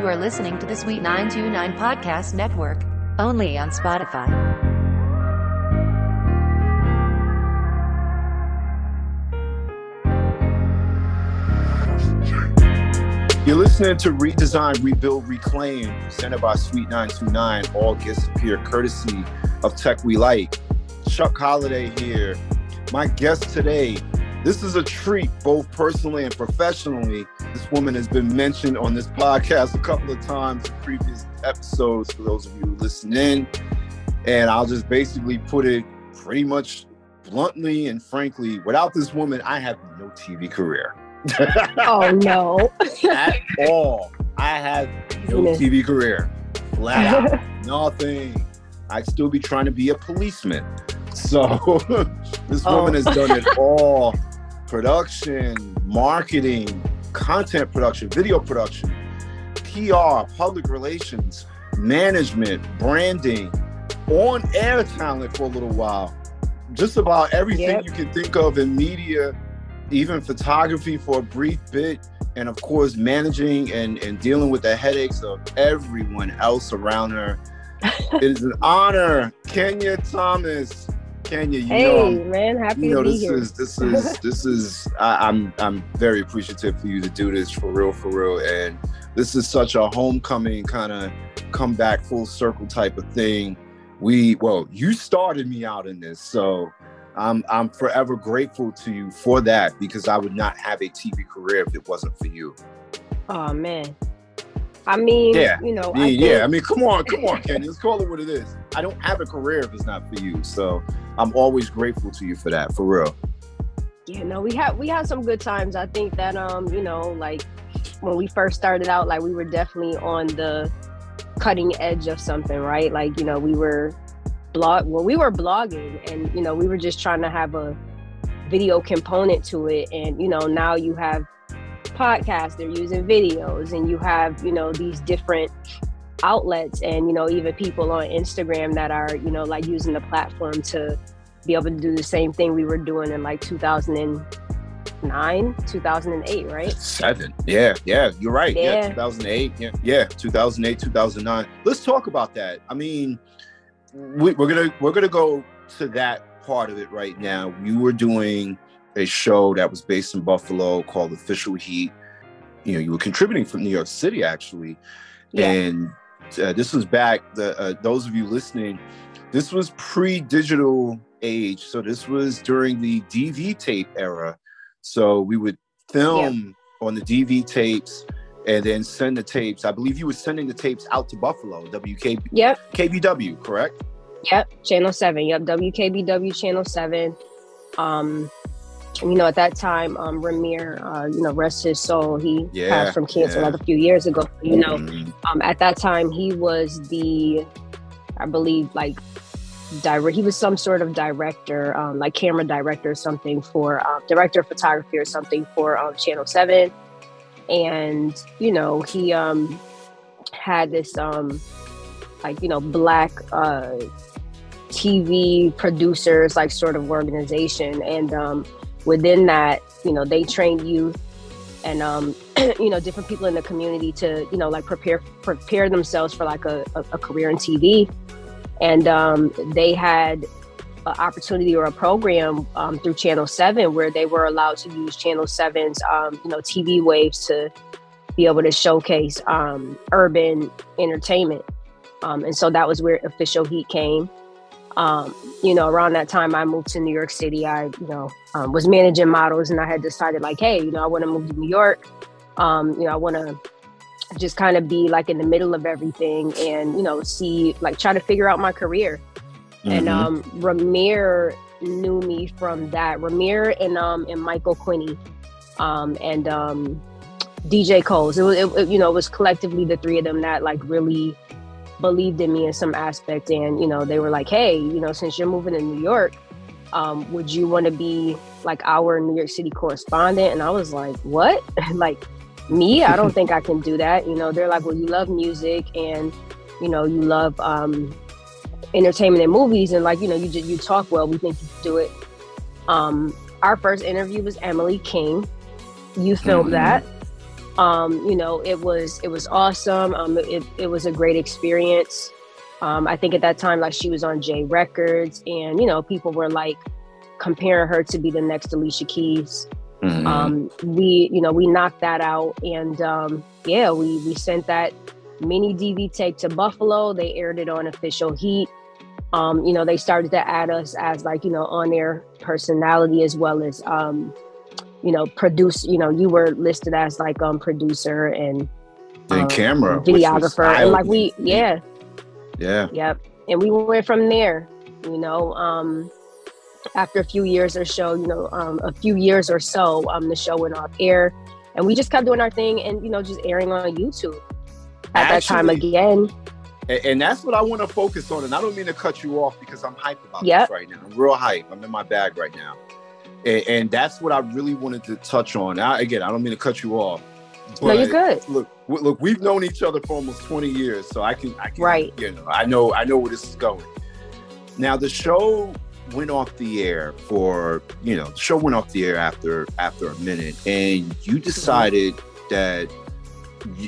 You are listening to the Suite 929 Podcast Network, only on Spotify. You're listening to Redesign, Rebuild, Reclaim, presented by Suite 929. All guests appear courtesy of Tech We Like. Chuck Holliday here. My guest today, this is a treat both personally and professionally. This woman has been mentioned on this podcast a couple of times in previous episodes for those of you who listen in. And I'll just basically put it pretty much bluntly and frankly without this woman, I have no TV career. oh no. At all. I have no TV career. Flat out. Nothing. I'd still be trying to be a policeman. So this woman oh. has done it all production, marketing, content production, video production, PR, public relations, management, branding, on air talent for a little while. Just about everything yep. you can think of in media even photography for a brief bit, and of course, managing and, and dealing with the headaches of everyone else around her. it is an honor, Kenya Thomas. Kenya, you hey, know, man, happy you know, to this be here. is this is this is I, I'm I'm very appreciative for you to do this for real, for real, and this is such a homecoming kind of come back full circle type of thing. We well, you started me out in this, so I'm I'm forever grateful to you for that because I would not have a TV career if it wasn't for you. Oh man. I mean, yeah, you know, yeah, I think... yeah. I mean, come on, come on, Kenny. Let's call it what it is. I don't have a career if it's not for you. So I'm always grateful to you for that, for real. Yeah, no, we had we had some good times. I think that um, you know, like when we first started out, like we were definitely on the cutting edge of something, right? Like, you know, we were blog well we were blogging and you know we were just trying to have a video component to it and you know now you have podcasts they're using videos and you have you know these different outlets and you know even people on instagram that are you know like using the platform to be able to do the same thing we were doing in like 2009 2008 right? Seven. Yeah yeah you're right. Yeah, yeah. 2008 yeah yeah 2008 2009 let's talk about that. I mean we, we're gonna we're gonna go to that part of it right now. You were doing a show that was based in Buffalo called Official Heat. You know, you were contributing from New York City actually, yeah. and uh, this was back. The uh, those of you listening, this was pre-digital age, so this was during the DV tape era. So we would film yeah. on the DV tapes and then send the tapes. I believe you were sending the tapes out to Buffalo, WK. Yep. KBW, correct? Yep. Channel seven. Yep. WKBW Channel seven. Um, you know, at that time, um, Ramir, uh, you know, rest his soul. He yeah, passed from cancer yeah. like a few years ago. You know, mm-hmm. um, at that time, he was the, I believe, like, direct. He was some sort of director, um, like camera director or something for uh, director of photography or something for um, Channel Seven and you know he um had this um like you know black uh tv producers like sort of organization and um within that you know they trained youth and um you know different people in the community to you know like prepare prepare themselves for like a, a, a career in tv and um they had an opportunity or a program um, through Channel Seven where they were allowed to use Channel 7's um, you know TV waves to be able to showcase um, urban entertainment, um, and so that was where Official Heat came. Um, you know, around that time, I moved to New York City. I you know um, was managing models, and I had decided like, hey, you know, I want to move to New York. Um, you know, I want to just kind of be like in the middle of everything and you know see like try to figure out my career Mm-hmm. And um, Ramir knew me from that. Ramir and um and Michael Quinney, um and um DJ Coles. It was it, it, you know it was collectively the three of them that like really believed in me in some aspect, and you know they were like, hey, you know since you're moving to New York, um, would you want to be like our New York City correspondent? And I was like, what? like me? I don't think I can do that. You know, they're like, well, you love music and you know you love um entertainment and movies and like you know you just you talk well we think you can do it um our first interview was emily king you filmed mm-hmm. that Um, you know, it was it was awesome. Um, it, it was a great experience. Um, I think at that time, like she was on J Records, and you know, people were like comparing her to be the next Alicia Keys. Mm-hmm. Um, we, you know, we knocked that out, and um, yeah, we we sent that mini DV tape to Buffalo. They aired it on official Heat. Um, you know, they started to add us as like you know on air personality as well as um, you know produce. You know, you were listed as like um producer and and um, camera videographer, and like we yeah yeah yep, and we went from there. You know, um, after a few years or so, you know, um, a few years or so, um, the show went off air, and we just kept doing our thing and you know just airing on YouTube. At Actually, that time again, and, and that's what I want to focus on. And I don't mean to cut you off because I'm hyped about yep. this right now. I'm real hype. I'm in my bag right now, and, and that's what I really wanted to touch on. Again, I don't mean to cut you off. no, you're good. Look, look, we've known each other for almost 20 years, so I can, I can, right. You know, I know, I know where this is going. Now, the show went off the air for you know the show went off the air after after a minute and you decided that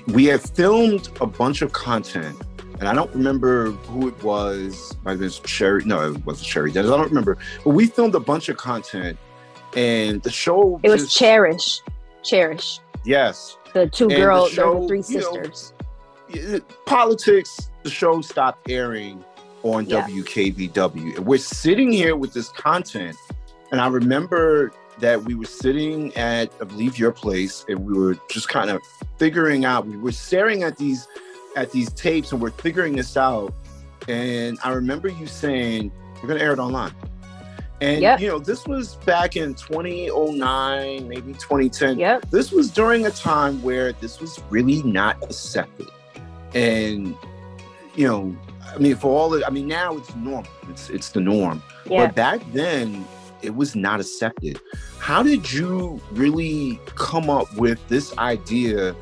we had filmed a bunch of content and I don't remember who it was. Might have been Sherry. No, it wasn't Sherry Dennis. I don't remember. But we filmed a bunch of content, and the show. It was Cherish. Cherish. Yes. The two girls, the, the, three sisters. Know, politics. The show stopped airing on yeah. WKBW. And we're sitting here with this content. And I remember that we were sitting at, I believe, your place, and we were just kind of figuring out, we were staring at these at these tapes and we're figuring this out. And I remember you saying, We're gonna air it online. And yep. you know, this was back in 2009, maybe 2010. Yep. This was during a time where this was really not accepted. And you know, I mean, for all the, I mean, now it's normal. It's it's the norm. Yeah. But back then, it was not accepted. How did you really come up with this idea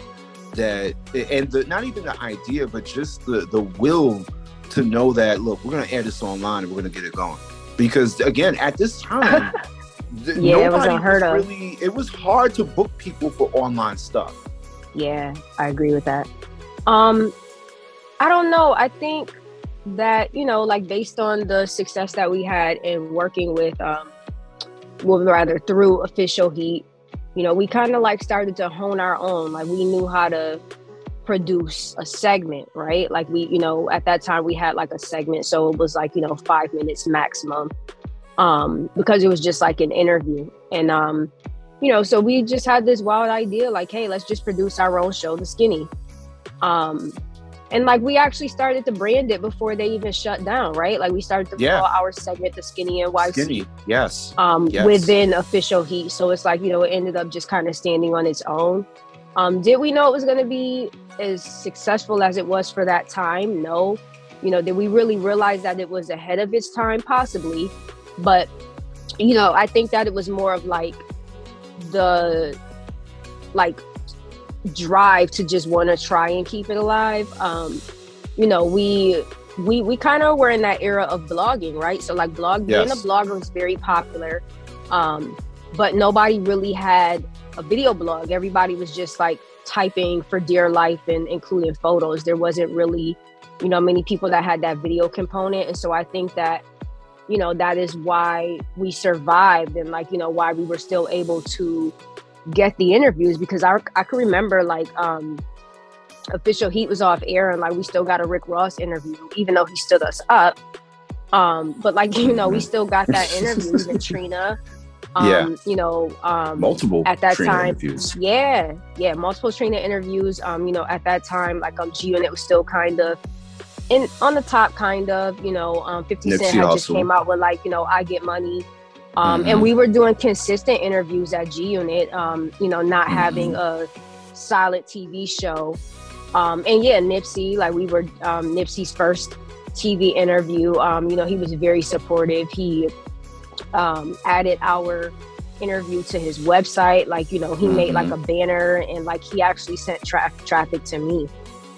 that, and the, not even the idea, but just the the will to know that look, we're gonna air this online and we're gonna get it going. Because again, at this time, yeah, it was unheard of. Really, it was hard to book people for online stuff. Yeah, I agree with that. Um, I don't know. I think that you know like based on the success that we had in working with um well rather through official heat you know we kind of like started to hone our own like we knew how to produce a segment right like we you know at that time we had like a segment so it was like you know five minutes maximum um because it was just like an interview and um you know so we just had this wild idea like hey let's just produce our own show the skinny um and like we actually started to brand it before they even shut down, right? Like we started to yeah. call our segment the Skinny and NYC. Skinny, yes. Um, yes. within official heat. So it's like, you know, it ended up just kind of standing on its own. Um, did we know it was gonna be as successful as it was for that time? No. You know, did we really realize that it was ahead of its time? Possibly. But, you know, I think that it was more of like the like drive to just want to try and keep it alive. Um, you know, we we we kind of were in that era of blogging, right? So like blog yes. being a blogger was very popular. Um, but nobody really had a video blog. Everybody was just like typing for dear life and including photos. There wasn't really, you know, many people that had that video component. And so I think that, you know, that is why we survived and like, you know, why we were still able to get the interviews because I, I can remember like um official heat was off air and like we still got a rick ross interview even though he stood us up um but like you know we mm-hmm. still got that interview even trina um yeah. you know um multiple at that time interviews. yeah yeah multiple trina interviews um you know at that time like um g unit was still kind of in on the top kind of you know um 50 cent had just came out with like you know i get money um, mm-hmm. And we were doing consistent interviews at G Unit, um, you know, not mm-hmm. having a solid TV show. Um, and yeah, Nipsey, like we were um, Nipsey's first TV interview. Um, you know, he was very supportive. He um, added our interview to his website. Like, you know, he mm-hmm. made like mm-hmm. a banner and like he actually sent tra- traffic to me.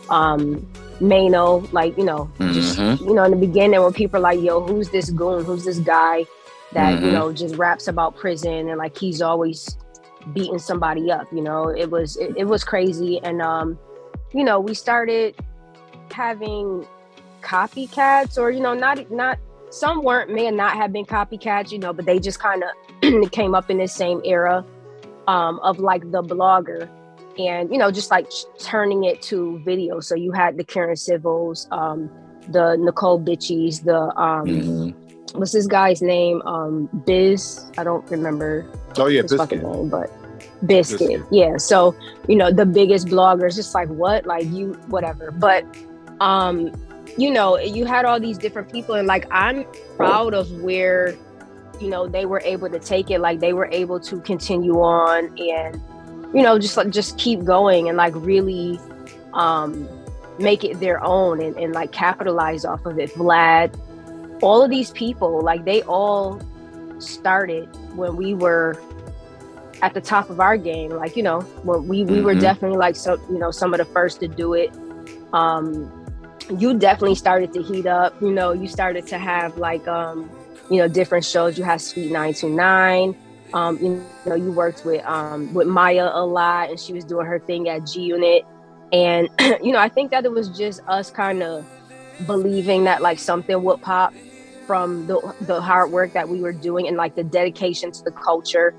Um, Maino, like, you know, just, mm-hmm. you know, in the beginning when people are like, yo, who's this goon? Who's this guy? that mm-hmm. you know just raps about prison and like he's always beating somebody up. You know, it was it, it was crazy, and um, you know, we started having copycats, or you know, not not some weren't may not have been copycats, you know, but they just kind of came up in this same era um, of like the blogger and you know just like turning it to video. So you had the Karen Civils um, the Necole Bitchies the um, mm-hmm. what's this guy's name? Um, biz? I don't remember oh yeah his fucking name but biscuit. biscuit. Yeah so you know the biggest bloggers just like what? Like you whatever. But um you know, you had all these different people, and like I'm proud of where you know they were able to take it. Like they were able to continue on and you know just like just keep going and like really um make it their own and, and like capitalize off of it. Vlad, all of these people, like they all started when we were at the top of our game. Like, you know, when we, we mm-hmm. were definitely like so you know, some of the first to do it. Um, you definitely started to heat up. You know, you started to have like um, you know, different shows. You had Suite 929. Um, you know, you worked with um with Maya a lot and she was doing her thing at G Unit. And, you know, I think that it was just us kind of believing that like something would pop from the the hard work that we were doing and like the dedication to the culture.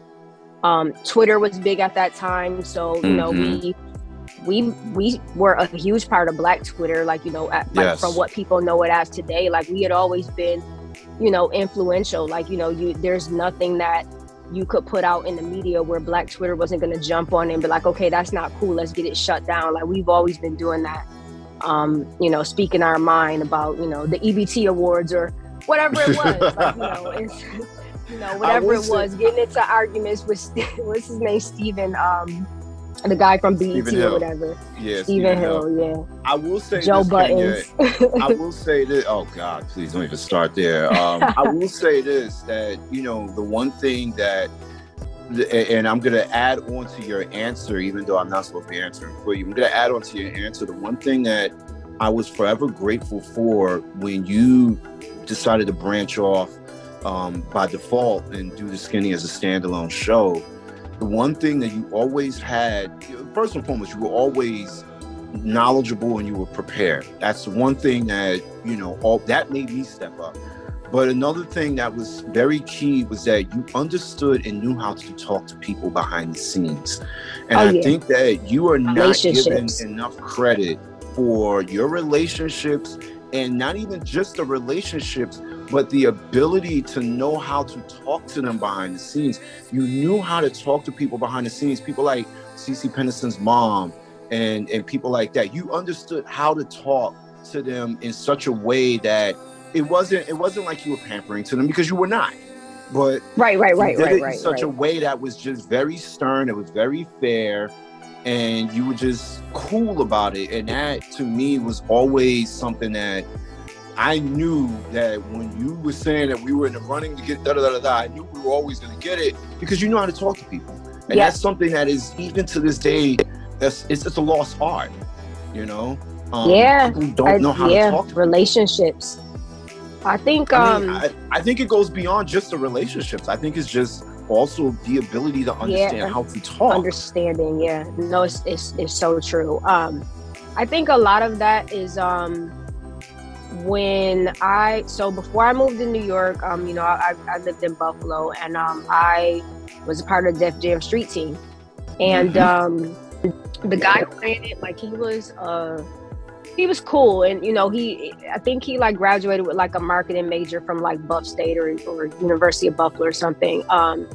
Um, Twitter was big at that time, so you know mm-hmm. we we we were a huge part of Black Twitter, like you know, at, like from what people know it as today. Like we had always been, you know, influential. Like you know, you there's nothing that you could put out in the media where Black Twitter wasn't going to jump on and be like, okay, that's not cool. Let's get it shut down. Like we've always been doing that. Um, you know, speaking our mind about you know the EBT awards or whatever it was. like, you know, it's, you know, whatever it was, getting into arguments with what's his name, Stephen. Um, the guy from BET or whatever. Yeah, Stephen Hill. Hill. Yeah. I will say Joe Buttons. I will say this. Oh God, please don't even start there. Um, I will say this that you know the one thing that, and I'm gonna add on to your answer, even though I'm not supposed to be answering for you. I'm gonna add on to your answer. The one thing that I was forever grateful for when you decided to branch off um, by default and do the Skinny as a standalone show the one thing that you always had, first and foremost, you were always knowledgeable and you were prepared. That's the one thing that, you know, all that made me step up. But another thing that was very key was that you understood and knew how to talk to people behind the scenes. And oh, I think that you are not given enough credit for your relationships and not even just the relationships, but the ability to know how to talk to them behind the scenes. You knew how to talk to people behind the scenes, people like CeCe Peniston's mom and, and people like that. You understood how to talk to them in such a way that it wasn't it wasn't like you were pampering to them because you were not. But right, right, right, right, right. In such right. a way that was just very stern. It was very fair, and you were just cool about it. And that to me was always something that I knew that when you were saying that we were in the running to get da da da da, I knew we were always going to get it because you know how to talk to people, and that's something that is even to this day, that's it's, it's a lost art, you know. Um, yeah, don't I, know how yeah. to talk. To relationships. I think. I, mean, um, I, I, think it goes beyond just the relationships. I think it's just also the ability to understand yeah, how to talk. Understanding, yeah. No, it's, it's it's so true. Um, I think a lot of that is um when I so before I moved to New York, um, you know, I, I lived in Buffalo and um, I was a part of the Def Jam Street Team, and mm-hmm. um, the guy who ran it, like he was uh he was cool, and you know, he I think he like graduated with like a marketing major from like Buff State or, or University of Buffalo or something. Um,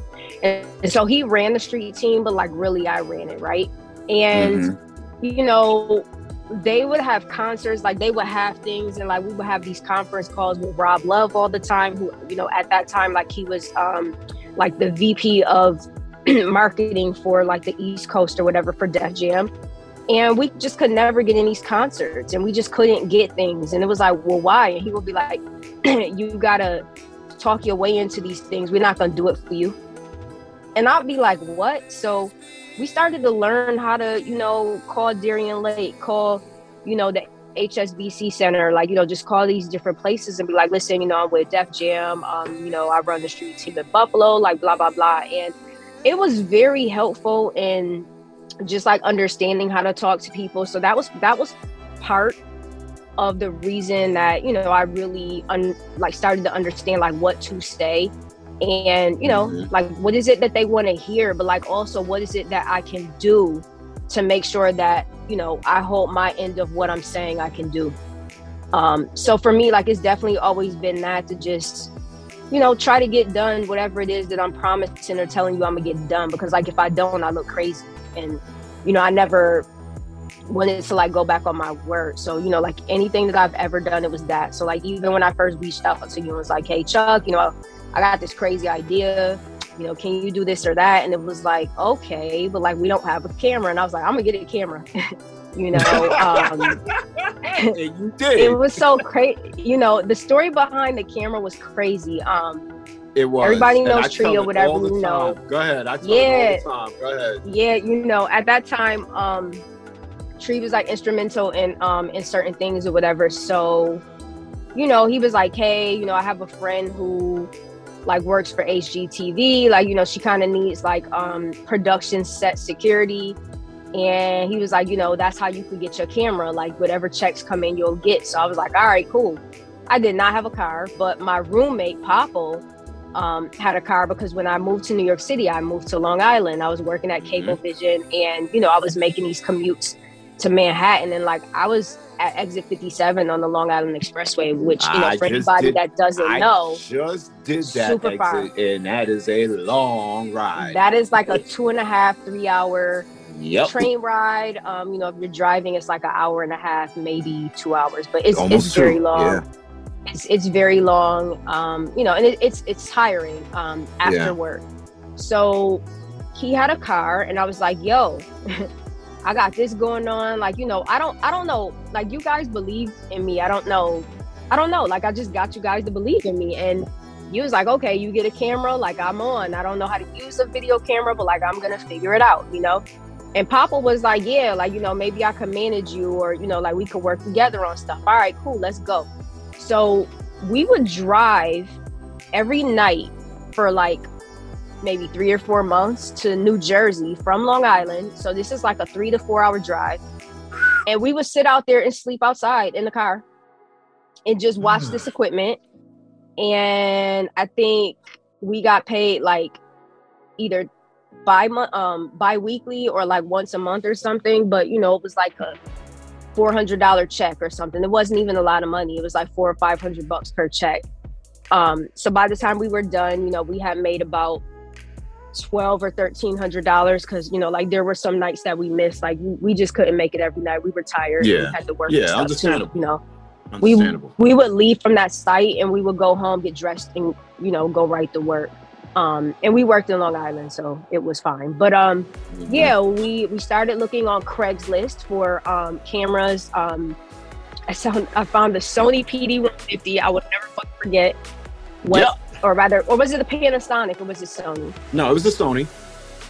and, and so he ran the street team, but like really, I ran it right, and. Mm-hmm. You know, they would have concerts, like they would have things, and like we would have these conference calls with Rob Love all the time, who, you know, at that time, like he was um like the VP of marketing for like the East Coast or whatever for Def Jam. And we just could never get in these concerts and we just couldn't get things. And it was like, well, why? And he would be like, you gotta talk your way into these things. We're not gonna do it for you. And I'd be like, what? So we started to learn how to, you know, call Darien Lake, call, you know, the HSBC Center, like, you know, just call these different places and be like, listen, you know, I'm with Def Jam, um, you know, I run the street team in Buffalo, like, blah, blah, blah. And, it was very helpful in just like understanding how to talk to people. So that was that was part of the reason that you know I really un- like started to understand like what to say and you know mm-hmm. like what is it that they want to hear but like also what is it that I can do to make sure that you know I hold my end of what I'm saying I can do um so for me like it's definitely always been that to just you know try to get done whatever it is that I'm promising or telling you I'm gonna get done because like if I don't I look crazy and you know I never wanted to like go back on my word. So, you know, like anything that I've ever done, it was that. So like even when I first reached out to you and was like, hey Chuck, you know, I got this crazy idea. You know, can you do this or that? And it was like, okay, but like we don't have a camera. And I was like, I'm gonna get a camera. you know, um, you did. It was so crazy. You know, the story behind the camera was crazy. Um, it was. Everybody knows Tree or whatever you know. Go ahead. I tell yeah. all the time. Go ahead. Yeah, you know, at that time, um, Tree was like instrumental in um in certain things or whatever. So, you know, he was like, hey, you know, I have a friend who like works for HGTV. Like, you know, she kind of needs like um production set security. And he was like, you know, that's how you could get your camera. Like whatever checks come in, you'll get. So I was like, all right, cool. I did not have a car, but my roommate, Popple, um, had a car because when I moved to New York City, I moved to Long Island. I was working at Cablevision and, you know, I was making these commutes to Manhattan, and like I was at exit 57 on the Long Island Expressway, which you know, for anybody did, that doesn't I know, just did that super exit, far. and that is a long ride. That is like a two and a half, three hour yep. train ride. Um, you know, if you're driving, it's like an hour and a half, maybe two hours, but it's Almost it's very two. long. Yeah. It's it's very long. Um, you know, and it, it's it's tiring um after yeah. work. So he had a car, and I was like, "Yo." I got this going on. Like, you know, I don't I don't know. Like you guys believe in me. I don't know. I don't know. Like I just got you guys to believe in me. And you was like, okay, you get a camera, like I'm on. I don't know how to use a video camera, but like I'm gonna figure it out, you know? And Papa was like, yeah, like, you know, maybe I can manage you or, you know, like we could work together on stuff. All right, cool, let's go. So we would drive every night for like maybe three or four months to New Jersey from Long Island. So this is like a three to four hour drive. And we would sit out there and sleep outside in the car and just watch this equipment. And I think we got paid like either bi month um bi-weekly or like once a month or something. But you know, it was like a four hundred dollar check or something. It wasn't even a lot of money. It was like four or five hundred bucks per check. Um, so by the time we were done, you know, we had made about twelve or thirteen hundred dollars because you know like there were some nights that we missed like we, we just couldn't make it every night. We were tired. Yeah. we had to work yeah understandable too, you know. Understandable. we we would leave from that site and we would go home get dressed and you know go right to work. Um and we worked in long island so it was fine. But um mm-hmm. yeah we we started looking on craigslist for um cameras. Um i found i found the sony pd 150 i would never forget what yep or rather, or was it the Panasonic or was it Sony? No, it was a Sony.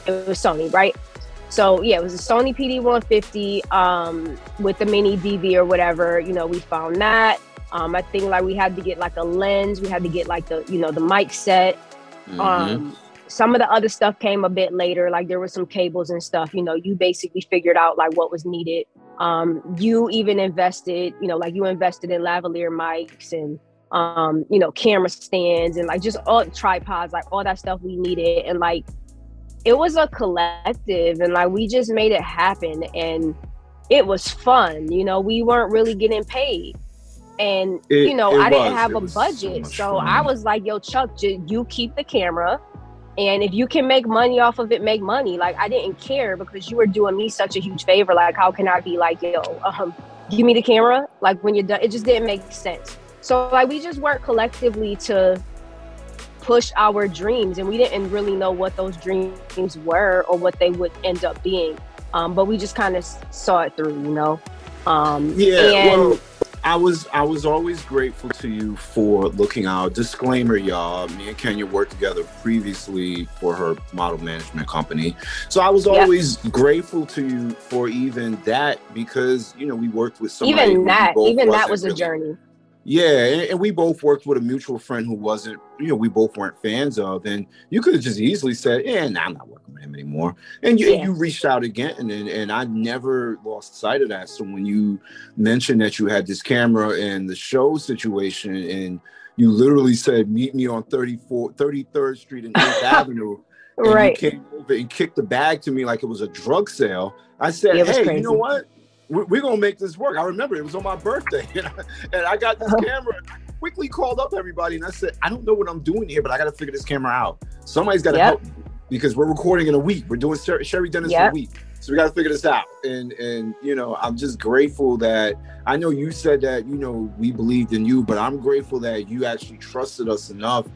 It was Sony, right? So yeah, it was a Sony PD 150 um, with the mini DV or whatever. You know, we found that. Um, I think like we had to get like a lens. We had to get like the you know the mic set. Mm-hmm. Um, some of the other stuff came a bit later. Like there were some cables and stuff. You know, you basically figured out like what was needed. Um, you even invested. You know, like you invested in lavalier mics and um, you know, camera stands and like just all tripods, like all that stuff we needed. And like it was a collective and like we just made it happen and it was fun. You know, we weren't really getting paid. And it, you know, I didn't have a budget. So, so I was like, yo, Chuck, you keep the camera. And if you can make money off of it, make money. Like I didn't care because you were doing me such a huge favor. Like, how can I be like, yo, um, give me the camera? Like when you're done, it just didn't make sense. So like we just worked collectively to push our dreams and we didn't really know what those dreams were or what they would end up being. Um, but we just kind of saw it through, you know. Um, yeah, and, well, I was I was always grateful to you for looking out. Disclaimer, y'all. Me and Kenya worked together previously for her model management company, so I was always yep. grateful to you for even that because you know we worked with somebody. Even that, even that was really, a journey Yeah, and, and, we both worked with a mutual friend who wasn't, you know, we both weren't fans of. And you could have just easily said, "Yeah, nah, I'm not working with him anymore." And you, yeah. you reached out again, and, and I never lost sight of that. So when you mentioned that you had this camera and the show situation, and you literally said, "Meet me on 34, 33rd Street and 8th Avenue," and right? Came over and kicked the bag to me like it was a drug sale. I said, "Hey, crazy. you know what?" We're, gonna make this work. I remember it was on my birthday, and I, and I got this camera. I quickly called up everybody, and I said, I don't know what I'm doing here, but I got to figure this camera out. Somebody's got to yep. help me because we're recording in a week. We're doing Sher- Sherry Dennis yep. in a week, so we got to figure this out. And and you know, I'm just grateful that I know you said that you know we believed in you, but I'm grateful that you actually trusted us enough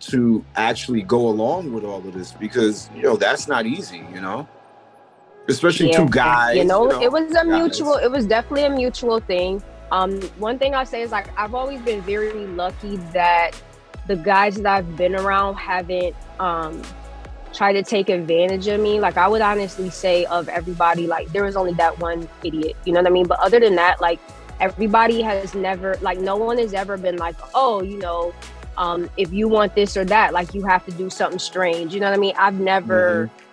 to actually go along with all of this because you know that's not easy. You know especially yeah. two guys. You know, you know, it was a guys. mutual. It was definitely a mutual thing. Um, one thing I'll say is like I've always been very lucky that the guys that I've been around haven't um, tried to take advantage of me. Like I would honestly say of everybody, like there was only that one idiot. You know what I mean? But other than that, like everybody has never, like no one has ever been like, oh, you know. Um, if you want this or that, like you have to do something strange. You know what I mean? I've never mm-hmm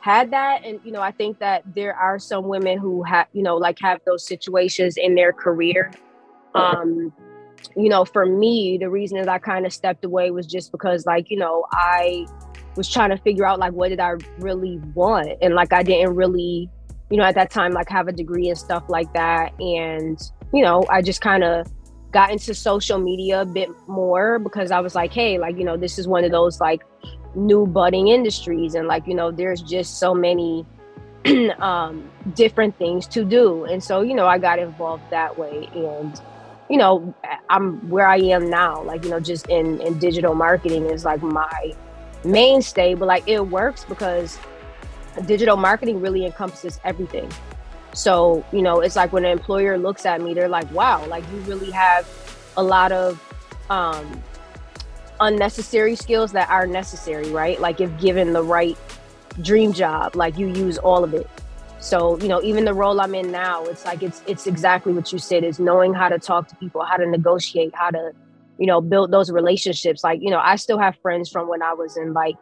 had that and you know i think that there are some women who have you know like have those situations in their career. Um you know for me the reason that i kind of stepped away was just because like you know i was trying to figure out like what did i really want? And like i didn't really you know at that time like have a degree and stuff like that. And you know i just kind of got into social media a bit more because i was like hey like you know this is one of those like new budding industries and like you know there's just so many um, different things to do. And so you know i got involved that way. And you know i'm where i am now like you know just in in digital marketing is like my mainstay but like it works because digital marketing really encompasses everything so you know it's like when an employer looks at me they're like wow like you really have a lot of um, unnecessary skills that are necessary, right? Like if given the right dream job, like you use all of it. So, you know, even the role I'm in now, it's like it's it's exactly what you said is knowing how to talk to people, how to negotiate, how to, you know, build those relationships. Like, you know, I still have friends from when I was in like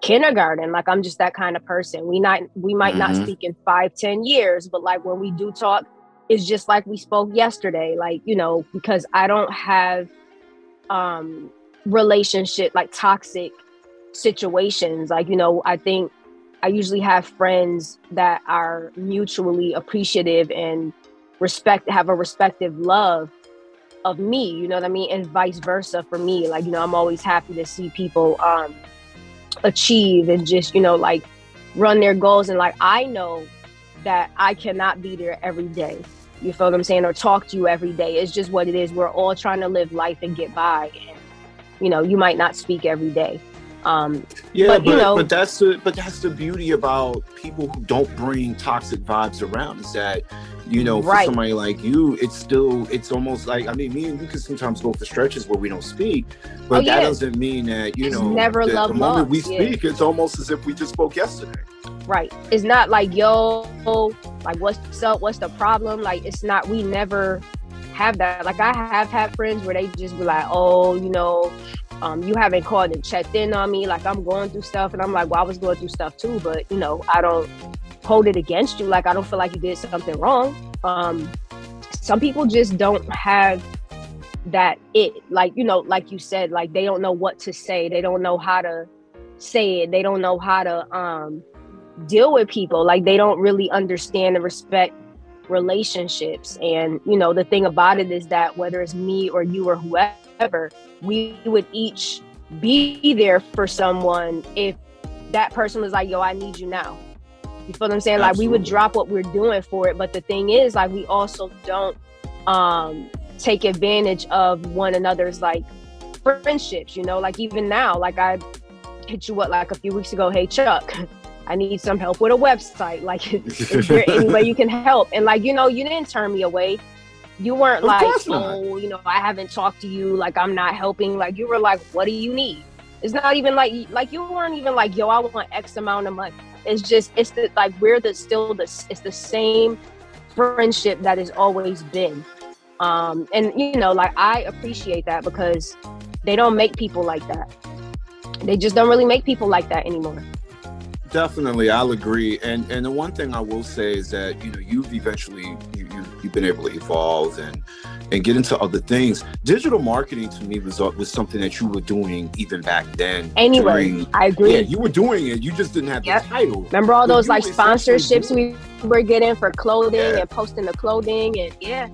kindergarten. Like I'm just that kind of person. We not we might mm-hmm. not speak in five, ten years, but like when we do talk, it's just like we spoke yesterday. Like, you know, because I don't have um relationship like toxic situations like you know i think i usually have friends that are mutually appreciative and respect have a respective love of me you know what i mean and vice versa for me like you know i'm always happy to see people um achieve and just you know like run their goals. And like i know that i cannot be there every day. You feel what i'm saying? Or talk to you every day. It's just what it is. We're all trying to live life and get by. And you know you might not speak every day. Um, yeah, but, but, you know, but that's the but that's the beauty about people who don't bring toxic vibes around is that you know for somebody like you, it's still it's almost like I mean me and you can sometimes go for stretches where we don't speak, but oh, yeah. that doesn't mean that you it's know never the, love the moment we speak, yeah. it's almost as if we just spoke yesterday. Right. It's not like yo, like what's up, what's the problem? Like it's not. We never have that. Like I have had friends where they just be like, oh, you know, um, you haven't called and checked in on me. Like I'm going through stuff, and I'm like, well, I was going through stuff too, but you know, I don't hold it against you. Like I don't feel like you did something wrong. Um, some people just don't have that it like you know like you said like they don't know what to say they don't know how to say it they don't know how to um deal with people like they don't really understand and respect relationships. And, you know, the thing about it is that whether it's me or you or whoever, we would each be there for someone if that person was like, yo, I need you now. You feel what I'm saying? Absolutely. Like we would drop what we're doing for it. But the thing is, like, we also don't um take advantage of one another's like friendships, you know, like even now, like I hit you up like a few weeks ago, hey Chuck, I need some help with a website. Like, is there any way you can help? And like, you know, you didn't turn me away. You weren't of like, oh, you know, I haven't talked to you. Like, I'm not helping. Like, you were like, what do you need? It's not even like, like you weren't even like, yo, I want X amount of money. It's just, it's the like we're the still the it's the same friendship that has always been. Um, and you know, like I appreciate that because they don't make people like that. They just don't really make people like that anymore. Definitely, I'll agree. And and the one thing I will say is that you know you've eventually you, you you've been able to evolve and and get into other things. Digital marketing to me was uh, was something that you were doing even back then. Anyway, during, I agree. Yeah, you were doing it. You just didn't have yep. the title. Remember all those like sponsorships we were getting for clothing yeah. and posting the clothing and yeah.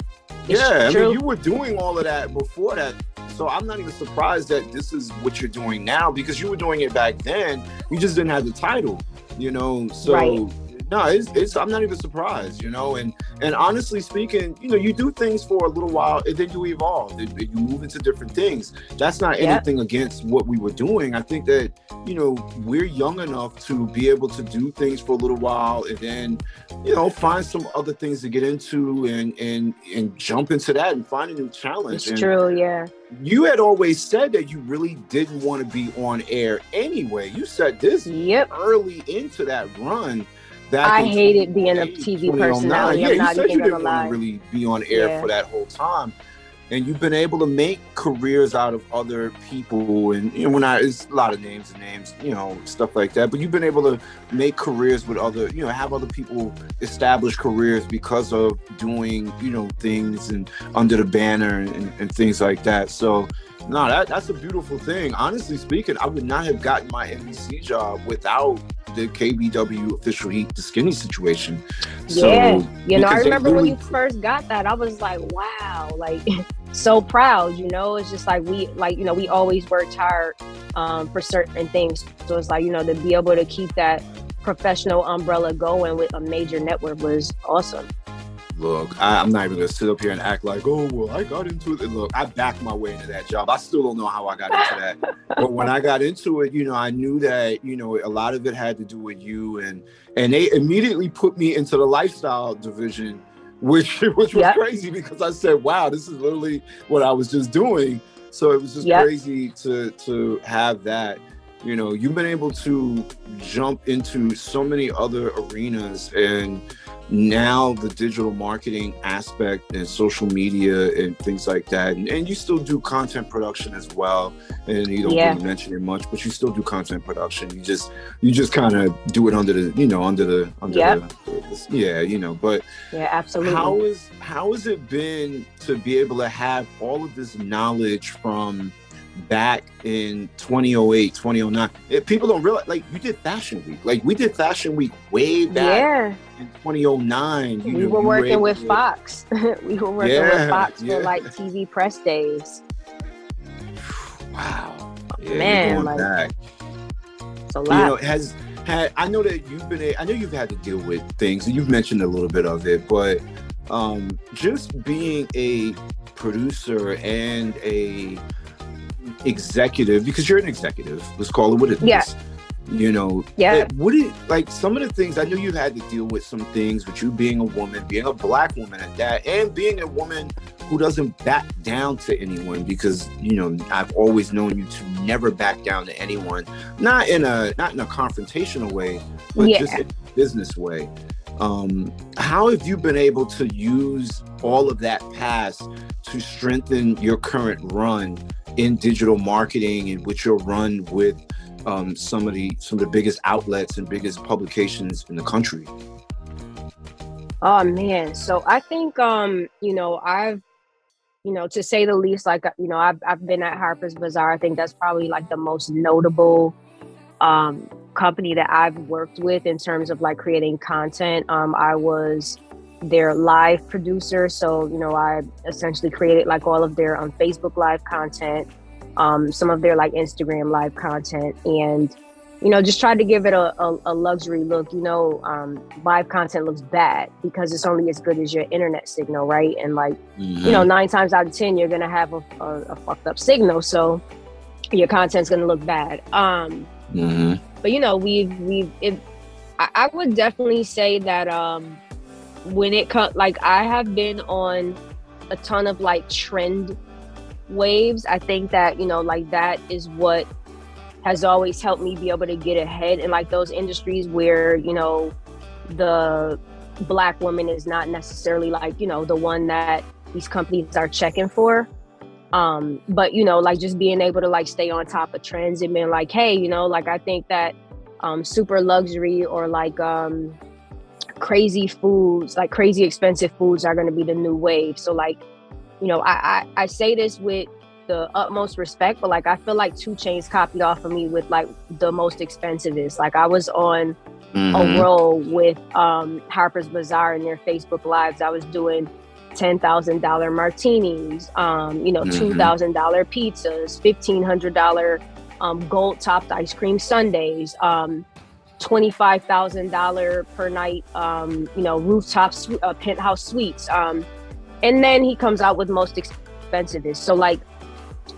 Yeah, true. I mean, you were doing all of that before that. So I'm not even surprised that this is what you're doing now because you were doing it back then. You just didn't have the title, you know. So right no, it's, it's I'm not even surprised, you know. And and honestly speaking, you know, you do things for a little while and then you evolve. And you move into different things. That's not anything against what we were doing. I think that you know we're young enough to be able to do things for a little while and then you know find some other things to get into and and and jump into that and find a new challenge. It's and true, yeah. You had always said that you really didn't want to be on air anyway. You said this yep. early into that run I hated being a TV personality. Yeah, I'm you said you didn't want to really be on air yeah. for that whole time. And you've been able to make careers out of other people, and you know, when I it's a lot of names and names, you know, stuff like that. But you've been able to make careers with other, you know, have other people establish careers because of doing, you know, things and under the banner and, and things like that. So no, that, that's a beautiful thing. Honestly speaking, I would not have gotten my NBC job without the KBW official heat, the skinny situation. So, yeah, you know, I remember when you first got that, I was like, wow, like so proud. You know, it's just like we, like you know, we always worked hard um, for certain things. So it's like you know to be able to keep that professional umbrella going with a major network was awesome look, I, am not even gonna sit up here and act like, oh well, I got into it. look, I backed my way into that job. I still don't know how I got into that. but when I got into it, you know, I knew that, you know, a lot of it had to do with you and and they immediately put me into the lifestyle division, which which was yep. crazy because I said, wow, this is literally what I was just doing. So it was just yep. crazy to to have that you know you've been able to jump into so many other arenas and now the digital marketing aspect and social media and things like that and, and you still do content production as well and you don't yeah. really mention it much but you still do content production. You just you just kind of do it under the you know under the under yep. the, yeah you know but yeah absolutely. how is how has it been to be able to have all of this knowledge from back in 2008 2009 it, people don't realize like you did fashion week. Like we did fashion week way back yeah in 2009. we know, were working with to... Fox. we were working yeah, with Fox yeah. for like TV press days. Wow. Yeah, Man, like, back. it's a lot. You know, has had I know that you've been I know you've had to deal with things and you've mentioned a little bit of it, but um just being a producer and a executive because you're an executive let's call it what it is. You know yeah. what it like some of the things i know you've had to deal with some things with you being a woman being a black woman at that and being a woman who doesn't back down to anyone because you know i've always known you to never back down to anyone. Not in a not in a confrontational way but yeah. just in a business way. Um how have you been able to use all of that past to strengthen your current run in digital marketing and with your run with um, some of the some of the biggest outlets and biggest publications in the country. Oh man, so I think um, you know I've you know to say the least, like you know I've I've been at Harper's Bazaar. I think that's probably like the most notable um, company that I've worked with in terms of like creating content. Um, I was their live producer, so you know I essentially created like all of their um, Facebook live content um, some of their like Instagram live content and you know just try to give it a, a, a luxury look you know um, live content looks bad because it's only as good as your internet signal right and like mm-hmm. you know nine times out of ten you're gonna have a, a, a fucked up signal so your content's gonna look bad um, mm-hmm. but you know we've we've it, I, I would definitely say that um, when it comes like i have been on a ton of like trend waves. I think that, you know, like that is what has always helped me be able to get ahead in like those industries where, you know, the black woman is not necessarily like, you know, the one that these companies are checking for. Um, but you know, like just being able to like stay on top of trends and being like, hey, you know, like I think that um, super luxury or like um, crazy foods, like crazy expensive foods, are going to be the new wave. So like, you know, I, I I say this with the utmost respect, but like I feel like 2 Chainz copied off of me with like the most expensivest. Like I was on mm-hmm. a roll with um Harper's Bazaar in their Facebook lives. I was doing ten thousand dollar martinis, um, you know, mm-hmm. two thousand dollar pizzas, fifteen hundred dollar um, gold topped ice cream sundaes, um, twenty five thousand dollar per night, um, you know, rooftop su- uh, penthouse suites, um, and then he comes out with most expensivest. So like,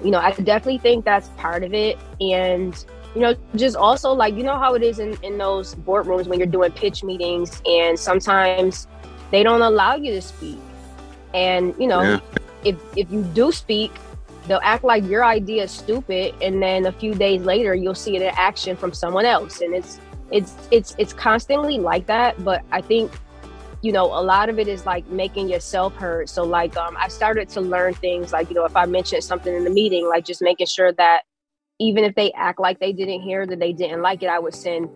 you know, I definitely think that's part of it, and you know, just also like you know how it is in in those boardrooms when you're doing pitch meetings, and sometimes they don't allow you to speak and you know, yeah. if if you do speak, they'll act like your idea is stupid, and then a few days later, you'll see it in action from someone else, and it's it's it's it's constantly like that. But I think you know a lot of it is like making yourself heard so like um, i started to learn things like you know if i mentioned something in the meeting like just making sure that even if they act like they didn't hear that they didn't like it i would send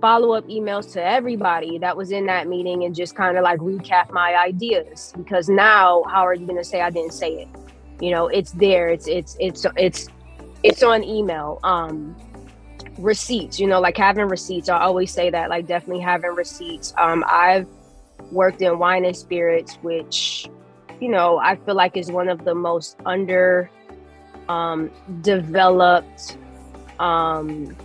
follow up emails to everybody that was in that meeting and just kind of like recap my ideas because now how are you going to say I didn't say it? You know, it's there. It's it's it's it's it's on email. Um receipts, you know, like having receipts. I always say that like definitely having receipts. Um I've worked in wine and spirits which you know, I feel like is one of the most under um developed um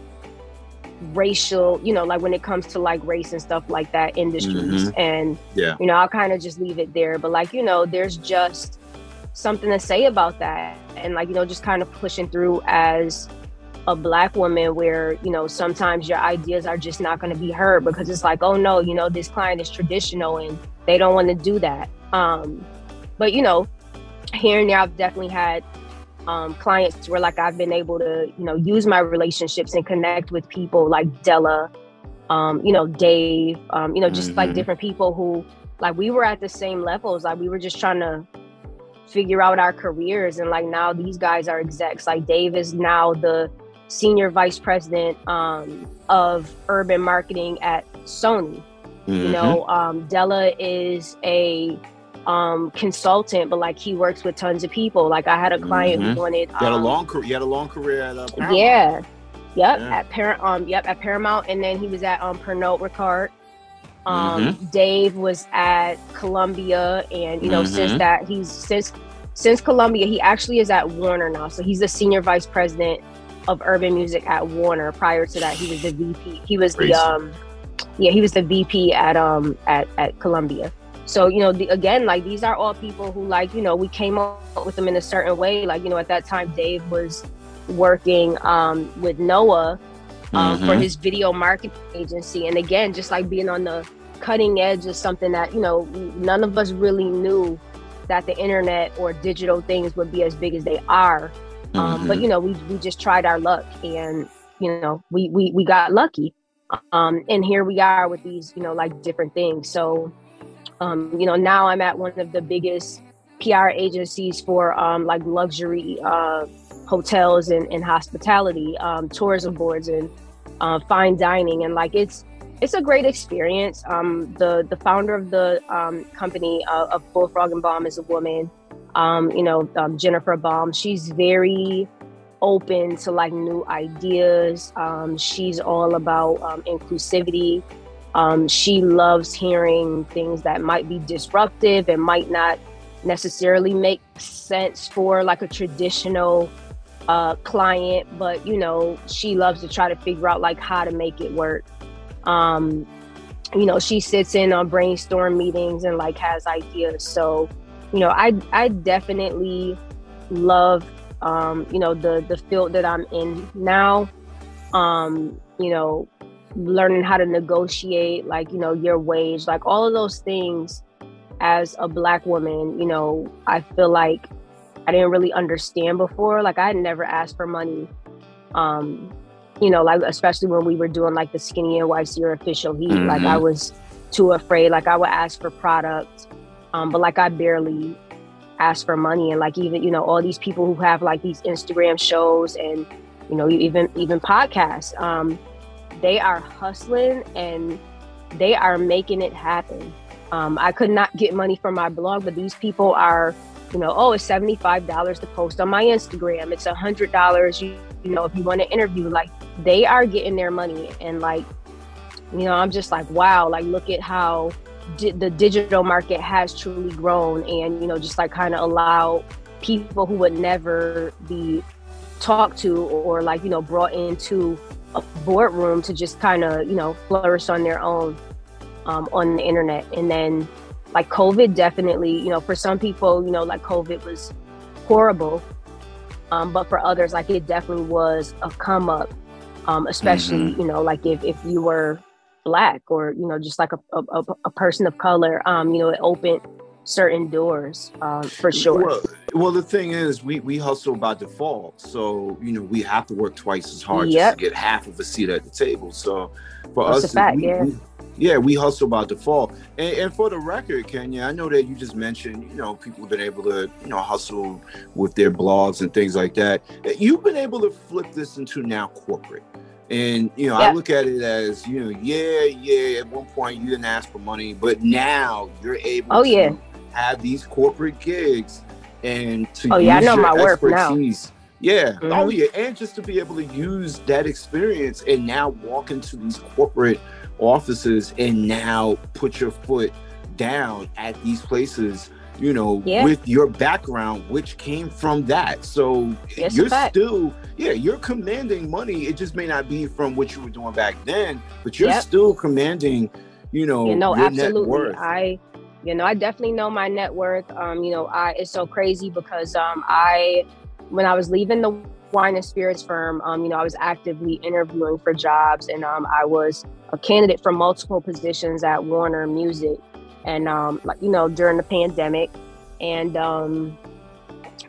racial, you know, like when it comes to like race and stuff like that industries. Mm-hmm. And yeah, you know, I'll kind of just leave it there. But like, you know, there's just something to say about that. And like, you know, just kind of pushing through as a black woman where, you know, sometimes your ideas are just not gonna be heard because it's like, oh no, you know, this client is traditional and they don't want to do that. Um, but you know, here and there I've definitely had um, clients where like I've been able to, you know, use my relationships and connect with people like Della, um, you know, Dave, um, you know, just mm-hmm. like different people who like we were at the same levels. Like we were just trying to figure out our careers and like now these guys are execs. Like Dave is now the senior vice president um, of urban marketing at Sony. Mm-hmm. You know, um, Della is a um, consultant, but like he works with tons of people. Like I had a client mm-hmm. who wanted. You had a um, long career. You had a long career at uh, Paramount. Yeah. Yep. Yeah. At Par- um. Yep. At Paramount, and then he was at um Pernod Ricard. Um, mm-hmm. Dave was at Columbia, and you know mm-hmm. since that he's since since Columbia, he actually is at Warner now. So he's the senior vice president of urban music at Warner. Prior to that, he was the VP. He was Crazy. the um, yeah, he was the VP at um at at Columbia. So, you know, the, again, like these are all people who, like, you know, we came up with them in a certain way. Like, you know, at that time, Dave was working um, with Noah um, mm-hmm. for his video marketing agency. And again, just like being on the cutting edge is something that, you know, none of us really knew that the internet or digital things would be as big as they are. Um, mm-hmm. But, you know, we, we just tried our luck and, you know, we, we, we got lucky. Um, and here we are with these, you know, like different things. So, um, you know, now I'm at one of the biggest PR agencies for um, like luxury uh, hotels and, and hospitality, um, tourism boards, and uh, fine dining, and like it's it's a great experience. Um, the the founder of the um, company uh, of Bullfrog and Baum is a woman. Um, you know, um, Jennifer Baum. She's very open to like new ideas. Um, she's all about um, inclusivity. Um, she loves hearing things that might be disruptive and might not necessarily make sense for like a traditional uh, client, but you know, she loves to try to figure out like how to make it work. Um, you know, she sits in on brainstorm meetings and like has ideas. So, you know, I I definitely love um, you know the the field that I'm in now. Um, you know, learning how to negotiate like you know your wage like all of those things as a black woman you know i feel like i didn't really understand before like i had never asked for money um you know like especially when we were doing like the skinny nyc or official heat mm-hmm. like i was too afraid like i would ask for product um but like i barely ask for money and like even you know all these people who have like these Instagram shows and you know even even podcasts um they are hustling and they are making it happen um, I could not get money from my blog, but these people are, you know, oh, it's $75 to post on my Instagram. It's a $100, you, you know, if you want to interview, like they are getting their money. And like, you know, I'm just like, wow, like look at how di- the digital market has truly grown and, you know, just like kind of allow people who would never be talked to or like, you know, brought into a boardroom to just kind of, you know, flourish on their own um, on the internet. And then, like COVID, definitely, you know, for some people, you know, like COVID was horrible, um, but for others, like it definitely was a come up, um, especially, mm-hmm. you know, like if if you were black or you know just like a, a, a person of color, um, you know, it opened certain doors um, for sure. Well, well, the thing is, we we hustle by default, so you know we have to work twice as hard yep. just to get half of a seat at the table. So for That's us, fact, we, yeah. we, yeah, we hustle by default. And, and, for the record, Kenya, I know that you just mentioned, you know, people have been able to, you know, hustle with their blogs and things like that. You've been able to flip this into now corporate. And, you know, yeah. I look at it as, you know, yeah, yeah, at one point you didn't ask for money, but now you're able oh, to yeah. have these corporate gigs and to oh, yeah, I know my work now. Yeah. Mm-hmm. Oh yeah. And just to be able to use that experience and now walk into these corporate offices and now put your foot down at these places you know yeah. with your background which came from that so you're still yeah you're commanding money it just may not be from what you were doing back then but you're yep. still commanding you know you know absolutely i you know i definitely know my net worth um you know i it's so crazy because um i when i was leaving the wine and spirits firm, um, you know, I was actively interviewing for jobs and um, I was a candidate for multiple positions at Warner Music. And, um, like, you know, during the pandemic, and um,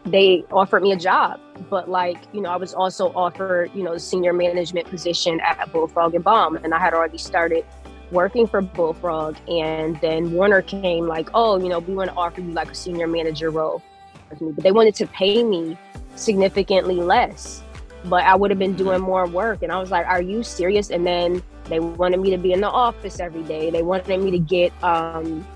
they offered me a job. But, like, you know, I was also offered, you know, senior management position at Bullfrog and Baum, And I had already started working for Bullfrog. And then Warner came, like, oh, you know, we want to offer you like a senior manager role. But they wanted to pay me significantly less, but I would have been doing more work. And I was like, are you serious? And then they wanted me to be in the office every day. They wanted me to get um,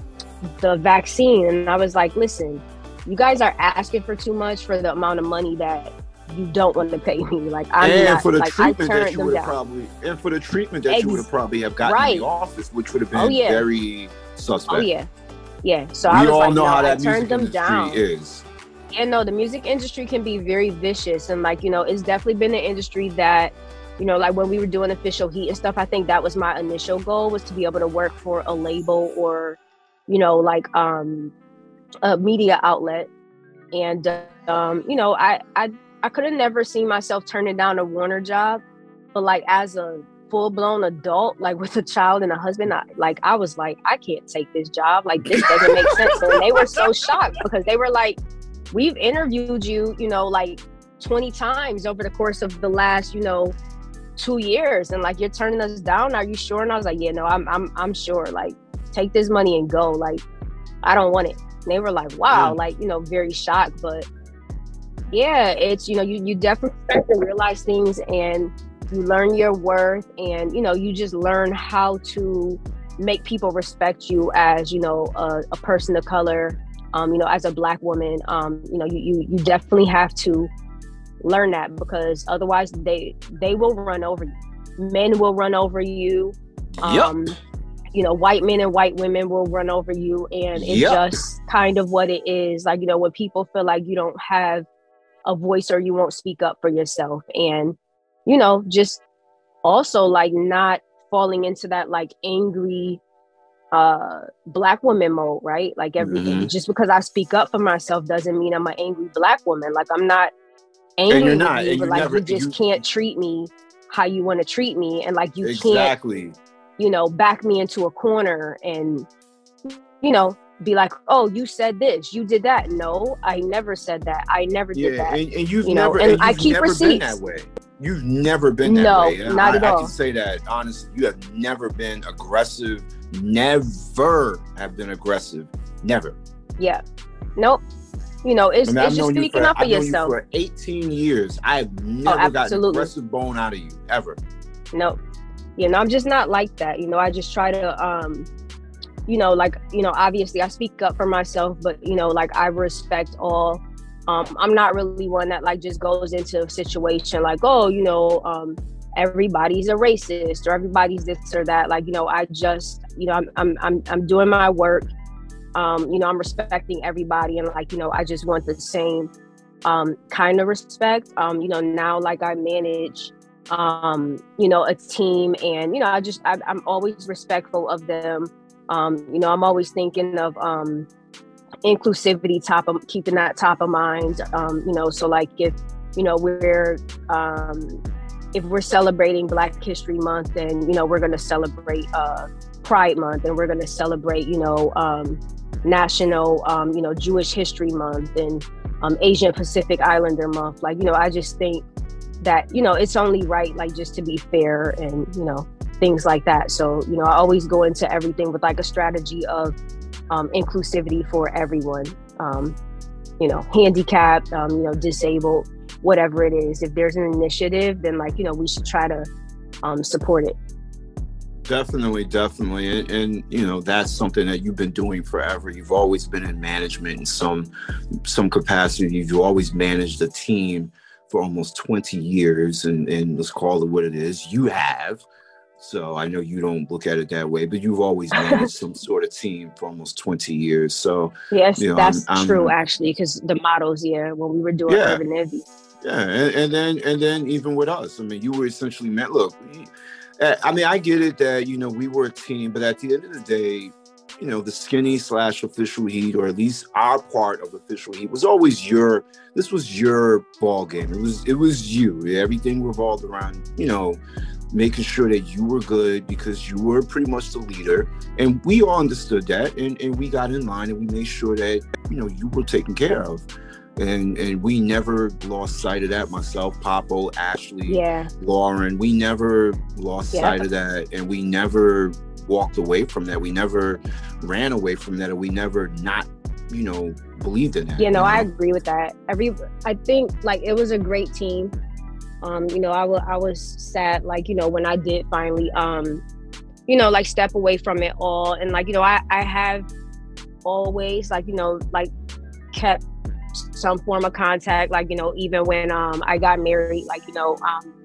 the vaccine. And I was like, listen, you guys are asking for too much for the amount of money that you don't want to pay me. Like I'm and not, for the like, treatment that you would have probably and for the treatment that Ex- you would have probably have gotten right. in the office, which would have oh, been oh, yeah. very suspect. Oh yeah, yeah. So we I was all like, know no, how that I turned them down. Is and no, the music industry can be very vicious, and like you know, it's definitely been an industry that, you know, like when we were doing official heat and stuff. I think that was my initial goal was to be able to work for a label or, you know, like um, a media outlet, and um, you know, I I I could have never seen myself turning down a Warner job, but like as a full blown adult, like with a child and a husband, I, like I was like, I can't take this job. Like this doesn't make sense. And they were so shocked because they were like, we've interviewed you, you know, like 20 times over the course of the last, you know, two years. And like, you're turning us down. Are you sure? And I was like, yeah, no, I'm, I'm, I'm sure. Like, take this money and go. Like, I don't want it. And they were like, wow, like, you know, very shocked. But yeah, it's, you know, you, you definitely start to realize things and you learn your worth and, you know, you just learn how to make people respect you as, you know, a, a person of color um, you know, as a black woman, um, you know, you, you you definitely have to learn that because otherwise they they will run over you. Men will run over you. Um, yep. You know, white men and white women will run over you, and it's yep. just kind of what it is. Like you know, when people feel like you don't have a voice or you won't speak up for yourself, and you know, just also like not falling into that like angry uh black woman mode right like everything mm-hmm. just because i speak up for myself doesn't mean i'm an angry black woman like i'm not angry you're not, you, but like never, you just you, can't treat me how you want to treat me and like you exactly. can't you know back me into a corner and you know be like oh you said this you did that no i never said that i never yeah, did that and, and you've you never know? and, and i keep receipts that way you've never been that way. no, way not I, at all. I can say that honestly you have never been aggressive never have been aggressive. Never. Yeah. Nope. You know, it's, it's just speaking for, up for I've yourself. You for 18 years, I've oh, never oh, gotten aggressive bone out of you ever. No, you know, I'm just not like that. You know, I just try to, um, you know, like you know, obviously I speak up for myself, but you know, like I respect all. Um, I'm not really one that like just goes into a situation like, oh, you know, um, everybody's a racist or everybody's this or that. Like, you know, I just, you know, I'm I'm I'm, I'm doing my work um, you know, I'm respecting everybody and like, you know, I just want the same um, kind of respect. Um, you know, now like I manage, um, you know, a team and, you know, I just, I, am always respectful of them. Um, you know, I'm always thinking of um, inclusivity top of keeping that top of mind. Um, you know, so like if, you know, we're, um, if we're celebrating Black History Month, then, you know, we're going to celebrate uh, Pride Month and we're going to celebrate, you know, um, National, um, you know, Jewish History Month and um, Asian Pacific Islander Month. Like, you know, I just think that, you know, it's only right, like, just to be fair and, you know, things like that. So, you know, I always go into everything with like a strategy of um, inclusivity for everyone, um, you know, handicapped, um, you know, disabled, whatever it is. If there's an initiative, then, like, you know, we should try to um, support it. Definitely, definitely, and, and, you know that's something that you've been doing forever. You've always been in management in some some capacity. You've always managed a team for almost twenty years, and, and let's call it what it is. You have. So I know you don't look at it that way, but you've always managed some sort of team for almost 20 years. So yes, you know, that's I'm, true I'm, actually, because the models, yeah, when we were doing yeah, Urban Envy. Yeah, and, and, then and then even with us, I mean, you were essentially meant. Look, Eh, I mean, I get it that you know we were a team, but at the end of the day, you know, the skinny slash official heat, or at least our part of official heat, was always your. This was your ball game. It was it was you. Everything revolved around you know making sure that you were good because you were pretty much the leader and we all understood that and, and we got in line and we made sure that you know you were taken care of and and we never lost sight of that. Myself, Popo, Ashley, yeah. Lauren, we never lost yeah. sight of that, and we never walked away from that. We never ran away from that, and we never not, you know, believed in that. You know, you know? I agree with that. Every, I think like it was a great team. Um, you know, I, w- I was sad, like you know, when I did finally, um, you know, like step away from it all, and like you know, I I have always like you know like kept some form of contact. Like, you know, even when um, I got married, like, you know, um,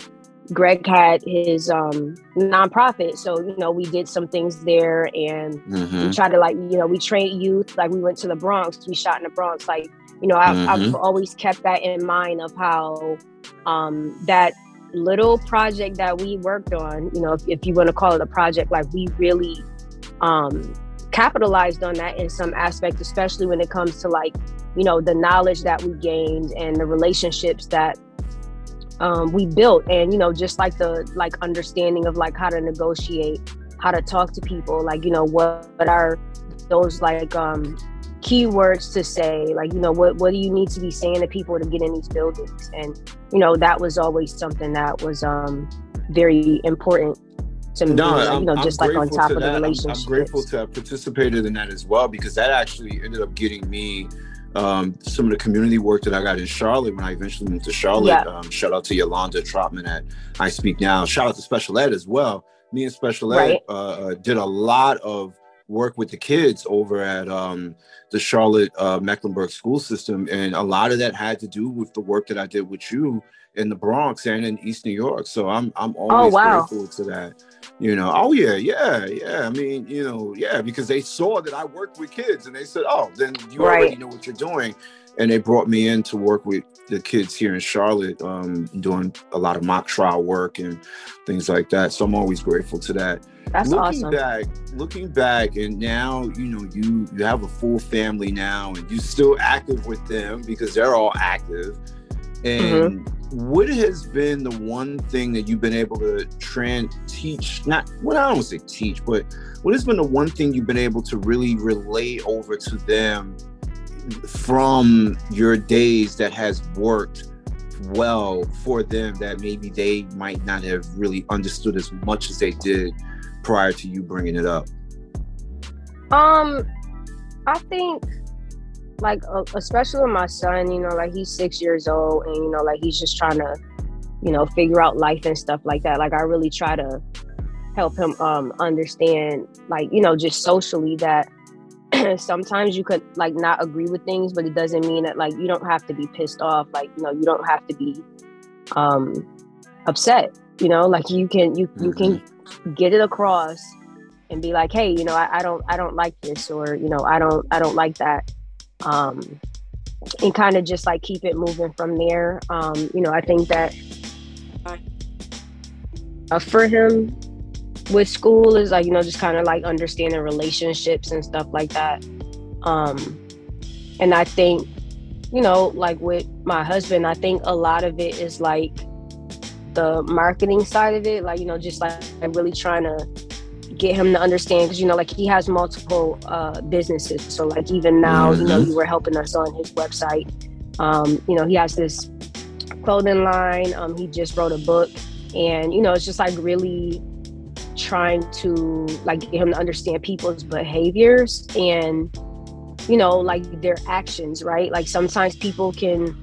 Greg had his um, nonprofit. So, you know, we did some things there and mm-hmm. we tried to, like, you know, we trained youth. Like, we went to the Bronx, we shot in the Bronx. Like, you know, I, mm-hmm. I've always kept that in mind of how um, that little project that we worked on, you know, if, if you want to call it a project, like, we really um, capitalized on that in some aspect, especially when it comes to like you know the knowledge that we gained and the relationships that um, we built. And you know just like the like understanding of like how to negotiate how to talk to people like you know what, what are those like um keywords to say? Like you know what what do you need to be saying to people to get in these buildings? And you know that was always something that was um very important to me you know just I'm like on top of the relationship I'm, I'm grateful to have participated in that as well because that actually ended up getting me um, some of the community work that I got in Charlotte when I eventually moved to Charlotte. Yeah. Um, shout out to Yolanda Trotman at I Speak Now. Shout out to Special Ed as well. Me and Special Ed right. uh, uh did a lot of work with the kids over at um, the Charlotte uh, Mecklenburg school system, and a lot of that had to do with the work that I did with you in the Bronx and in East New York. So I'm I'm oh, always oh, wow. grateful to that. You know, oh yeah, yeah, yeah. I mean, you know, yeah, because they saw that I worked with kids and they said, Oh, then you right. already know what you're doing. And they brought me in to work with the kids here in Charlotte, um, doing a lot of mock trial work and things like that. So I'm always grateful to that. That's looking awesome. back, looking back, and now you know you you have a full family now, and you're still active with them because they're all active. And mm-hmm. what has been the one thing that you've been able to trans teach? Not what well, I don't say teach, but what has been the one thing you've been able to really relay over to them from your days that has worked well for them that maybe they might not have really understood as much as they did prior to you bringing it up? Um, I think like uh, especially with my son, you know, like he's six years old, and you know, like he's just trying to, you know, figure out life and stuff like that. Like I really try to help him um understand, like you know, just socially that sometimes you could like not agree with things, but it doesn't mean that like you don't have to be pissed off. Like you know, you don't have to be um upset. You know, like you can you you can mm-hmm. get it across and be like, hey, you know, I, I don't I don't like this, or you know, I don't I don't like that um, and kind of just like keep it moving from there. Um, you know, I think that uh, for him with school is like you know just kind of like understanding relationships and stuff like that. Um, and I think you know like with my husband, I think a lot of it is like the marketing side of it, like you know just like I'm really trying to get him to understand because you know like he has multiple uh, businesses. So like even now mm-hmm. you know mm-hmm. you were helping us on his website. Um, you know he has this clothing line. Um, he just wrote a book. And you know it's just like really trying to like get him to understand people's behaviors and you know like their actions right? Like sometimes people can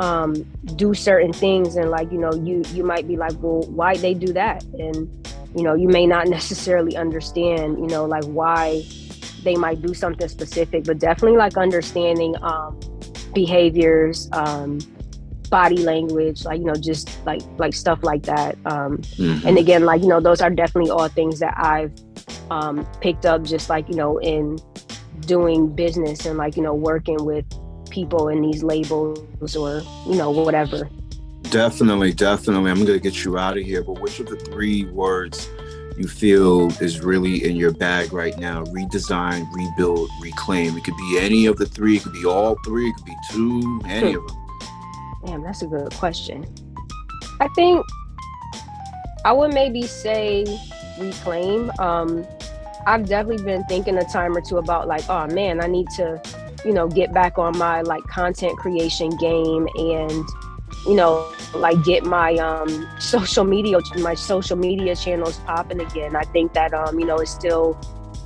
um do certain things and like you know you you might be like well why they do that? And you know you may not necessarily understand you know like why they might do something specific but definitely like understanding um, behaviors um, body language like you know just like like stuff like that um, mm-hmm. and again like you know those are definitely all things that i've um, picked up just like you know in doing business and like you know working with people in these labels or you know whatever Definitely, definitely. I'm going to get you out of here. But which of the three words you feel is really in your bag right now? Redesign, rebuild, reclaim. It could be any of the three. It could be all three. It could be two. Any of them. Damn, that's a good question. I think I would maybe say reclaim. Um, I've definitely been thinking a time or two about like, oh man, I need to, you know, get back on my like content creation game and you know, like get my um, social media, my social media channels popping again. I think that um, you know, it's still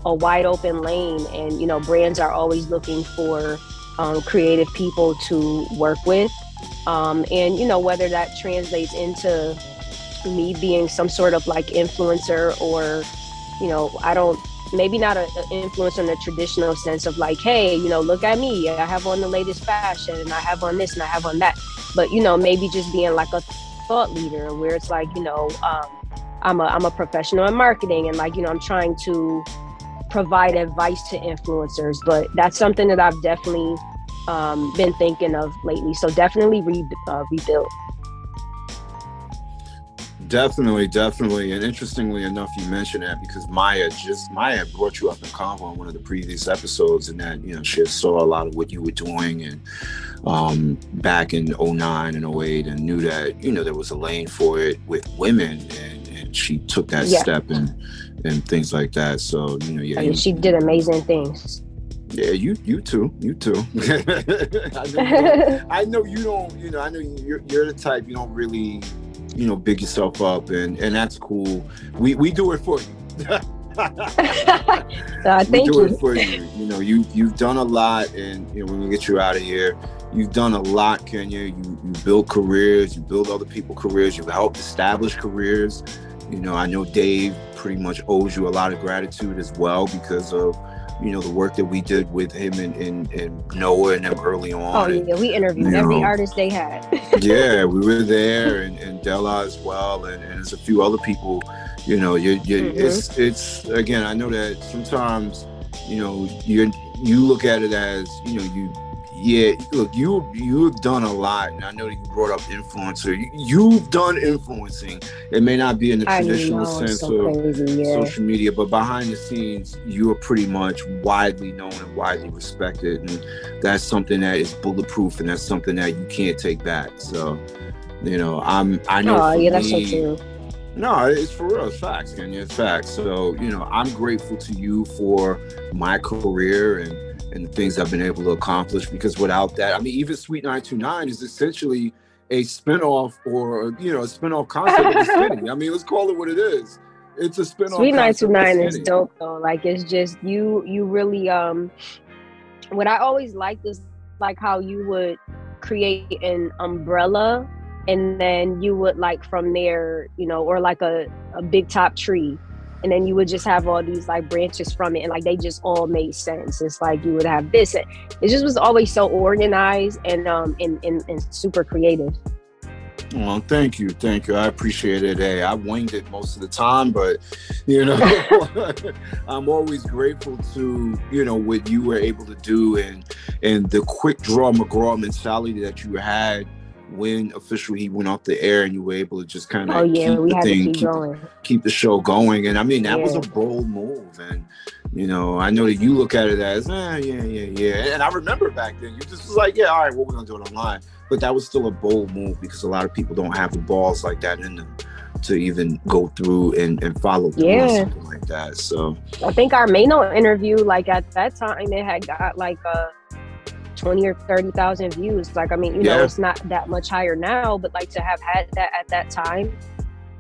a wide open lane, and you know, brands are always looking for um, creative people to work with, um, and you know, whether that translates into me being some sort of like influencer or, you know, I don't maybe not an influencer in the traditional sense of like, hey, you know, look at me. I have on the latest fashion and I have on this and I have on that but you know maybe just being like a thought leader where it's like you know um, i'm a i'm a professional in marketing and like you know i'm trying to provide advice to influencers but that's something that i've definitely um, been thinking of lately so definitely re- uh, rebuild Definitely, definitely. And interestingly enough, you mentioned that because Maya just Maya brought you up in convo in one of the previous episodes and that, you know, she saw a lot of what you were doing and um, back in 09 and 08 and knew that, you know, there was a lane for it with women and, and she took that yeah. step and and things like that. So, you know, yeah. I mean, she did amazing things. Yeah, you you too, you too. I, know, I know you don't, you know, I know you're you're the type you don't really you know, big yourself up, and and that's cool. We we do it for you. uh, we do you. it for you. You know, you you've done a lot, and you know, when we get you out of here, you've done a lot, Kenya. You you build careers, you build other people careers, you've helped establish careers. You know, I know Dave pretty much owes you a lot of gratitude as well because of you know the work that we did with him and, and, and Noah and them early on. Oh yeah, we interviewed every know, artist they had. yeah, we were there and, and Della as well, and, and there's a few other people. You know, you, you mm-hmm. it's it's again. I know that sometimes you know you you look at it as you know you yeah, look, you you've done a lot, and I know that you brought up influencer. You, have done influencing. It may not be in the traditional know, sense so of crazy, yeah. social media, but behind the scenes, you are pretty much widely known and widely respected, and that's something that is bulletproof, and that's something that you can't take back. So, you know, I'm I know. Oh, yeah, that's so true. No, it's for real. It's facts, Kenya. It's facts. So, you know, I'm grateful to you for my career and and the things I've been able to accomplish. Because without that, I mean, even Suite 929 is essentially a spinoff or, you know, a spinoff concept of the city. I mean, let's call it what it is. It's a spinoff. Suite 929 is dope though. Like it's just you, you really, um, what I always liked is like how you would create an umbrella and then you would like from there, you know, or like a, a big top tree. And then you would just have all these like branches from it, and like they just all made sense. It's like you would have this. It just was always so organized and um and, and, and super creative. Well, thank you, thank you. I appreciate it. Hey, I winged it most of the time, but you know, I'm always grateful to you know what you were able to do and and the quick draw McGraw mentality that you had when Official Heat went off the air and you were able to just kind of oh, yeah, keep the thing, keep, keep, keep, the show going. And I mean, that yeah. was a bold move. And, you know, I know that you look at it as, eh, yeah, yeah, yeah. And I remember back then, you just was like, yeah, all right, what we're going to do it online but that was still a bold move because a lot of people don't have the balls like that in them to even go through and, and follow through yeah. something like that. So I think our Maino interview, like at that time, it had got like a uh, twenty or thirty thousand views. Like I mean, you yeah. know, it's not that much higher now, but like to have had that at that time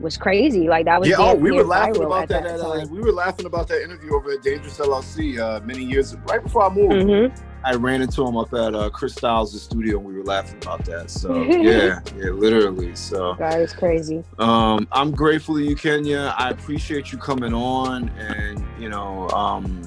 was crazy. Like that was yeah. Oh, we were laughing about that. that at, uh, we were laughing about that interview over at Dangerous LLC uh, many years right before I moved. Mm-hmm. I ran into him up at uh, Chris Styles' studio, and we were laughing about that. So yeah, yeah, literally. So that is crazy. Um, I'm grateful to you, Kenya. I appreciate you coming on, and you know, um,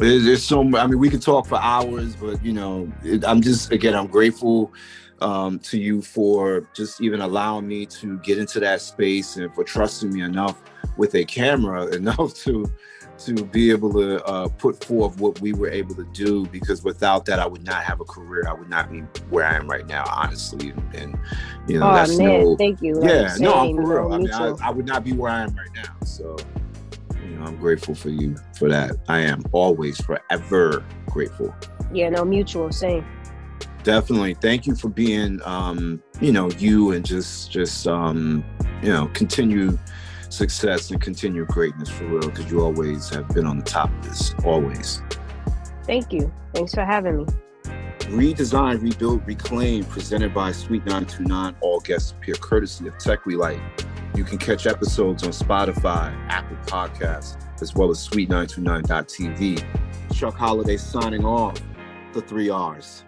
there's, so. I mean, we could talk for hours, but you know, it, I'm just again, I'm grateful um, to you for just even allowing me to get into that space and for trusting me enough with a camera enough to to be able to uh, put forth what we were able to do because without that I would not have a career. I would not be where I am right now honestly. And, and you know oh, that's man, no thank you yeah no I'm for real. I mean I, I would not be where I am right now so know I'm grateful for you for that. I am always forever grateful. Yeah no mutual same. Definitely. Thank you for being um you know you and just just um you know continue success and continue greatness for real because you always have been on the top of this always. Thank you. Thanks for having me. Redesign rebuild reclaim presented by Suite 929 all guests appear courtesy of tech relight you can catch episodes on spotify apple podcasts as well as suite929.tv Chuck Holliday signing off the three r's.